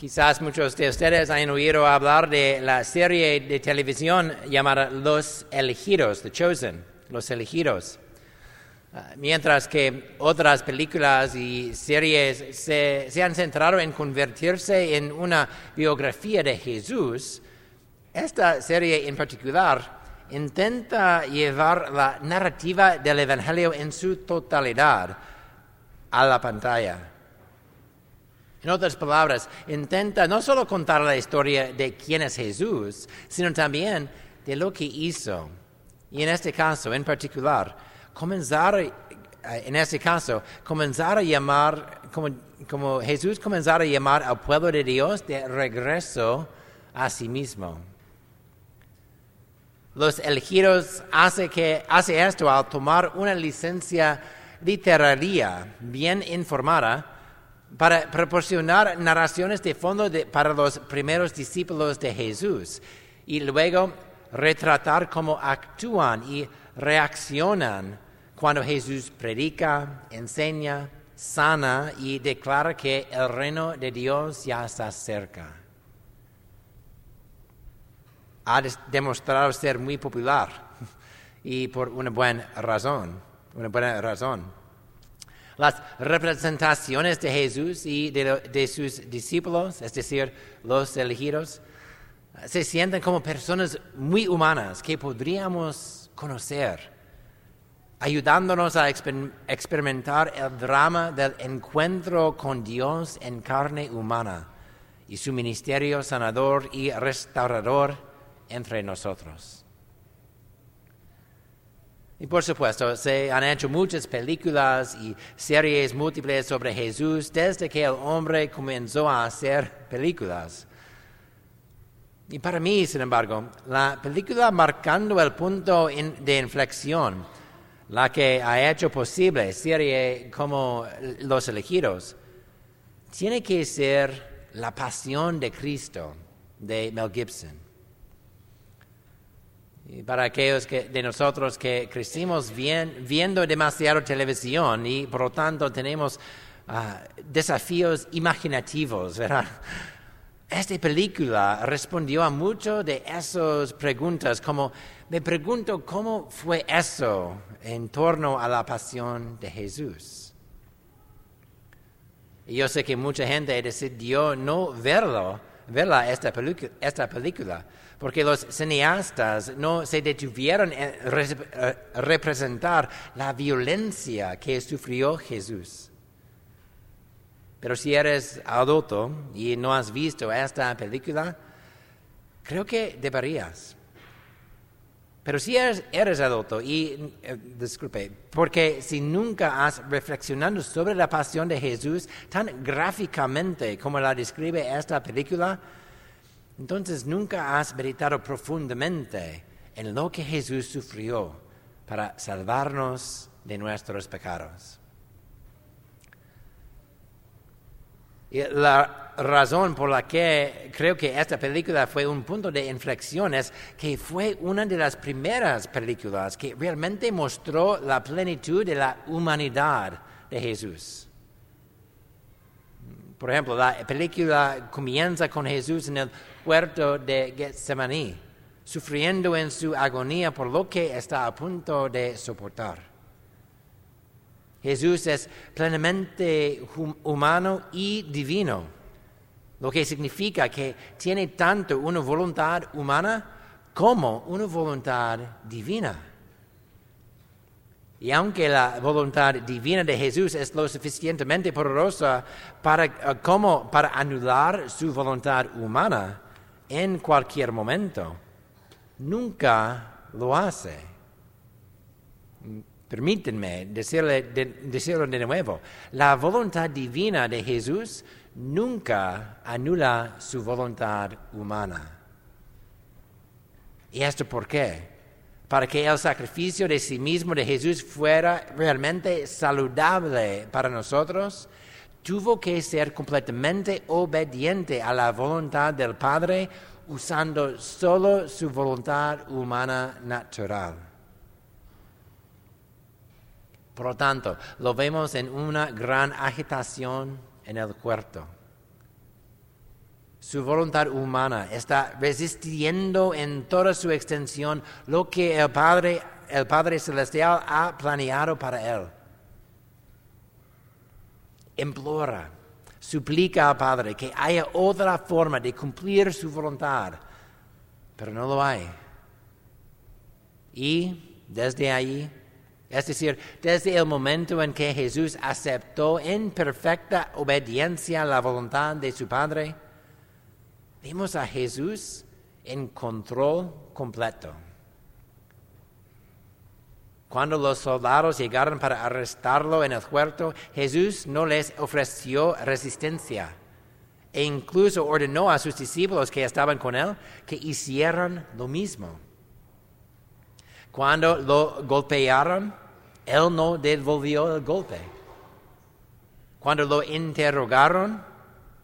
Quizás muchos de ustedes hayan oído hablar de la serie de televisión llamada Los Elegidos, The Chosen, Los Elegidos. Ah, mientras que otras películas y series se, se, han centrado en convertirse en una biografía de Jesús, esta serie en particular intenta llevar la narrativa del Evangelio en su totalidad a la pantalla. En otras palabras, intenta no solo contar la historia de quién es Jesús, sino también de lo que hizo. Y en este caso, en particular, comenzar, en este caso, comenzar a llamar, como, como Jesús comenzar a llamar al pueblo de Dios de regreso a sí mismo. Los elegidos hace, que, hace esto al tomar una licencia literaria bien informada para proporcionar narraciones de fondo para los primeros discípulos de Jesús y luego retratar cómo actúan y reaccionan cuando Jesús predica, enseña, sana y declara que el reino de Dios ya está cerca. Ha demostrado ser muy popular y por una buena razón, una buena razón. Las representaciones de Jesús y de, sus discípulos, es decir, los elegidos, se sienten como personas muy humanas que podríamos conocer ayudándonos a experimentar el drama del encuentro con Dios en carne humana y su ministerio sanador y restaurador entre nosotros. Y por supuesto, se han hecho muchas películas y series múltiples sobre Jesús desde que el hombre comenzó a hacer películas. Y para mí, sin embargo, la película marcando el punto de inflexión la que ha hecho posible serie como Los elegidos, tiene que ser La pasión de Cristo de Mel Gibson. Y para aquellos de nosotros que crecimos viendo demasiado televisión y por lo tanto tenemos ah, desafíos imaginativos, ¿verdad? Esta película respondió a muchas de esas preguntas, como me pregunto cómo fue eso en torno a la pasión de Jesús. Y yo sé que mucha gente decidió no verlo, verla esta, esta película, porque los cineastas no se detuvieron en representar la violencia que sufrió Jesús. Pero si eres adulto y no has visto esta película, creo que deberías. Pero si eres, adulto y, eh, disculpe, porque si nunca has reflexionado sobre la pasión de Jesús tan gráficamente como la describe esta película, entonces nunca has meditado profundamente en lo que Jesús sufrió para salvarnos de nuestros pecados. la razón por la que creo que esta película fue un punto de inflexión es que fue una de las primeras películas que realmente mostró la plenitud de la humanidad de Jesús. Por ejemplo, la película comienza con Jesús en el huerto de Getsemaní, sufriendo en su agonía por lo que está a punto de soportar. Jesús es plenamente humano y divino, lo que significa que tiene tanto una voluntad humana como una voluntad divina. Y aunque la voluntad divina de Jesús es lo suficientemente poderosa para, eh, como para anular su voluntad humana en cualquier momento, nunca lo hace. Permítanme decirlo de nuevo. La voluntad divina de Jesús nunca anula su voluntad humana. ¿Y esto por qué? Para que el sacrificio de sí mismo de Jesús fuera realmente saludable para nosotros, tuvo que ser completamente obediente a la voluntad del Padre usando solo su voluntad humana natural. Por lo tanto, lo vemos en una gran agitación en el cuarto. Su voluntad humana, está resistiendo en toda su extensión lo que el Padre, el Padre Celestial ha planeado para él. Implora, suplica al Padre que haya otra forma de cumplir su voluntad, pero no lo hay. Y desde allí, es decir, desde el momento en que Jesús aceptó en perfecta obediencia la voluntad de su Padre, Vemos a Jesús en control completo. Cuando los soldados llegaron para arrestarlo en el huerto, Jesús no les ofreció resistencia e incluso ordenó a sus discípulos que estaban con él que hicieran lo mismo. Cuando lo golpearon, él no devolvió el golpe. Cuando lo interrogaron,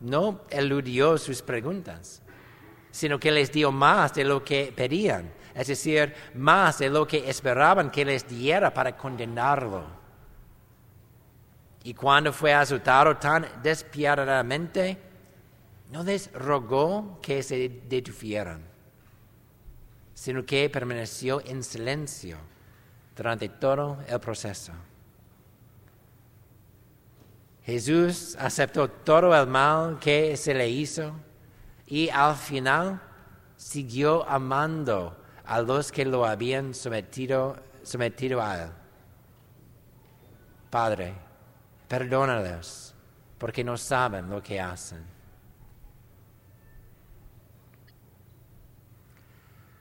no eludió sus preguntas, sino que les dio más de lo que pedían, es decir, más de lo que esperaban que les diera para condenarlo. Y cuando fue azotado tan despiadadamente, no les rogó que se detuvieran, sino que permaneció en silencio durante todo el proceso. Jesús aceptó todo el mal que se le hizo y al final siguió amando a los que lo habían sometido, a él. Padre, perdónales porque no saben lo que hacen.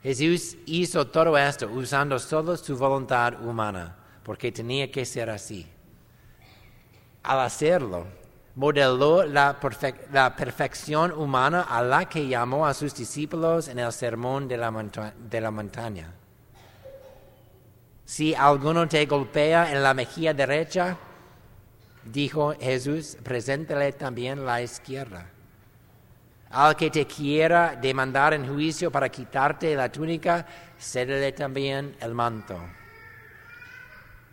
Jesús hizo todo esto usando solo su voluntad humana, porque tenía que ser así al hacerlo, modeló la, perfección humana a la que llamó a sus discípulos en el sermón de la, de la montaña. Si alguno te golpea en la mejilla derecha, dijo Jesús, preséntale también la izquierda. Al que te quiera demandar en juicio para quitarte la túnica, cédele también el manto.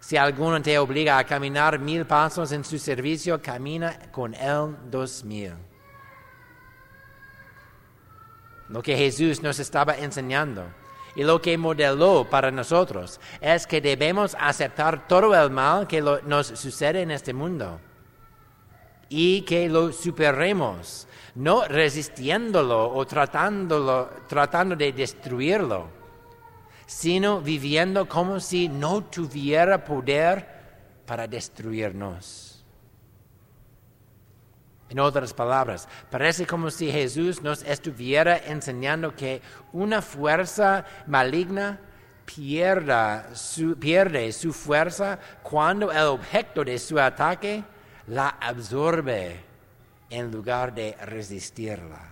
Si alguno te obliga a caminar mil pasos en su servicio, camina con él dos mil. Lo que Jesús nos estaba enseñando y lo que modeló para nosotros es que debemos aceptar todo el mal que nos sucede en este mundo y que lo superemos, no resistiéndolo o tratándolo, tratando de destruirlo sino viviendo como si no tuviera poder para destruirnos. En otras palabras, parece como si Jesús nos estuviera enseñando que una fuerza maligna pierde su fuerza cuando el objeto de su ataque la absorbe en lugar de resistirla.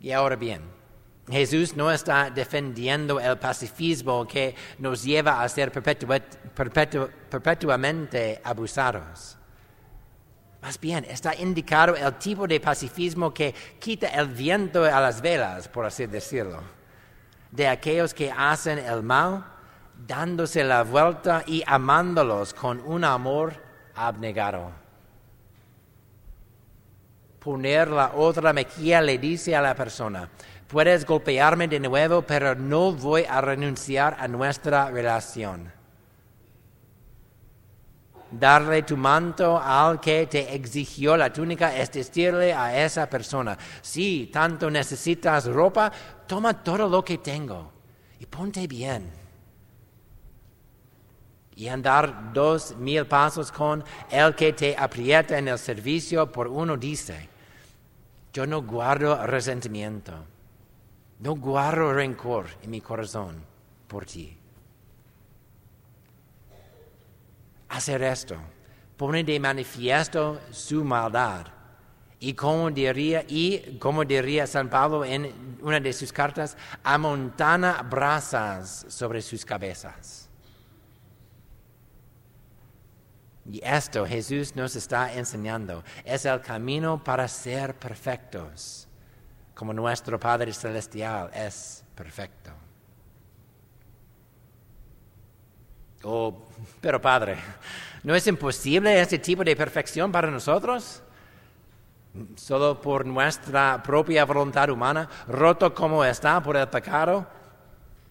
Y ahora bien, Jesús no está defendiendo el pacifismo que nos lleva a ser perpetuamente abusados. Más bien, está indicado el tipo de pacifismo que quita el viento a las velas, por así decirlo, de aquellos que hacen el mal, dándose la vuelta y amándolos con un amor abnegado. Poner la otra mejilla le dice a la persona, Puedes golpearme de nuevo, pero no voy a renunciar a nuestra relación. Darle tu manto al que te exigió la túnica es decirle a esa persona, si tanto necesitas ropa, toma todo lo que tengo y ponte bien. Y andar dos mil pasos con el que te aprieta en el servicio por uno dice, yo no guardo resentimiento no guardo rencor en mi corazón por ti. Hacer esto pone de manifiesto su maldad. Y como diría, y como diría San Pablo en una de sus cartas, amontana brasas sobre sus cabezas. Y esto Jesús nos está enseñando. Es el camino para ser perfectos como nuestro Padre Celestial es perfecto. Oh, pero Padre, ¿no es imposible ese tipo de perfección para nosotros? solo por nuestra propia voluntad humana, roto como está por el pecado?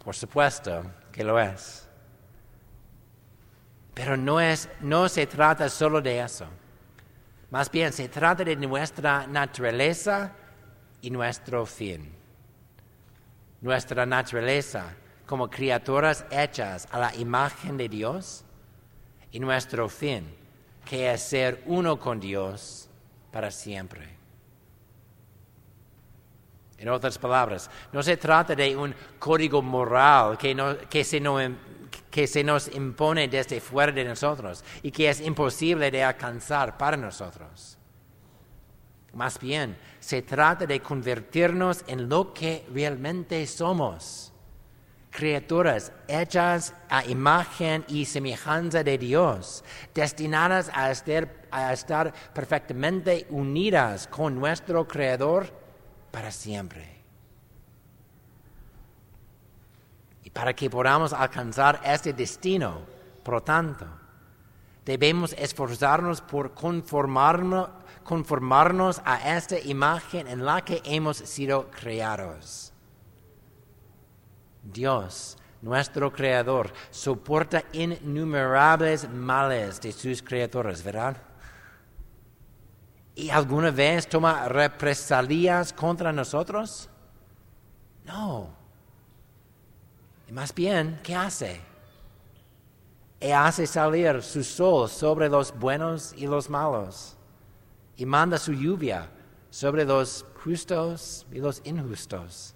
Por supuesto que lo es. Pero no, es, no se trata solo de eso. Más bien se trata de nuestra naturaleza y nuestro fin. Nuestra naturaleza como criaturas hechas a la imagen de Dios y nuestro fin, que es ser uno con Dios para siempre. En otras palabras, no se trata de un código moral que, que, se que se nos impone desde fuera de nosotros y que es imposible de alcanzar para nosotros. Más bien, se trata de convertirnos en lo que realmente somos, criaturas hechas a imagen y semejanza de Dios, destinadas a estar, perfectamente unidas con nuestro Creador para siempre. para que podamos alcanzar este destino. Por tanto, debemos esforzarnos por conformarnos, a esta imagen en la que hemos sido creados. Dios, nuestro Creador, soporta innumerables males de sus criaturas, ¿verdad? ¿Y alguna vez toma represalias contra nosotros? No. Más bien, ¿qué hace? Y hace salir su sol sobre los buenos y los malos. Y manda su lluvia sobre los justos y los injustos.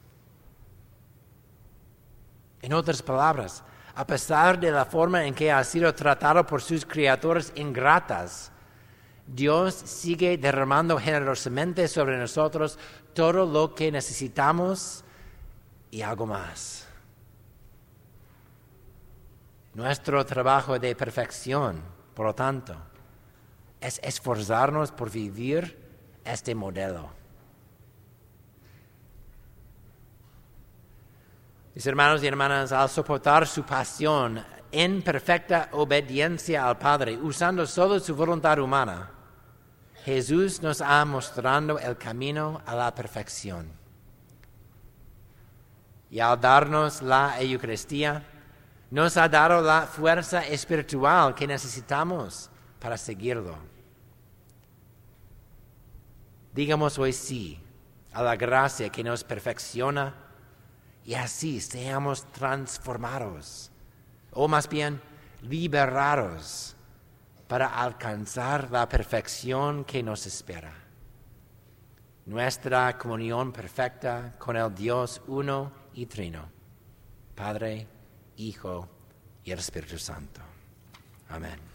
En otras palabras, a pesar de la forma en que ha sido tratado por sus criaturas ingratas, Dios sigue derramando generosamente sobre nosotros todo lo que necesitamos y algo más. Nuestro trabajo de perfección, por lo tanto, es esforzarnos por vivir este modelo. Mis hermanos y hermanas, al soportar su pasión en perfecta obediencia al Padre, usando solo su voluntad humana, Jesús nos ha mostrado el camino a la perfección. Y al darnos la Eucaristía, nos ha dado la fuerza espiritual que necesitamos para seguirlo. Digamos hoy sí a la gracia que nos perfecciona y así seamos transformados, o más bien liberados para alcanzar la perfección que nos espera. Nuestra comunión perfecta con el Dios uno y trino, Padre, Hijo y el Espíritu Santo. Amén.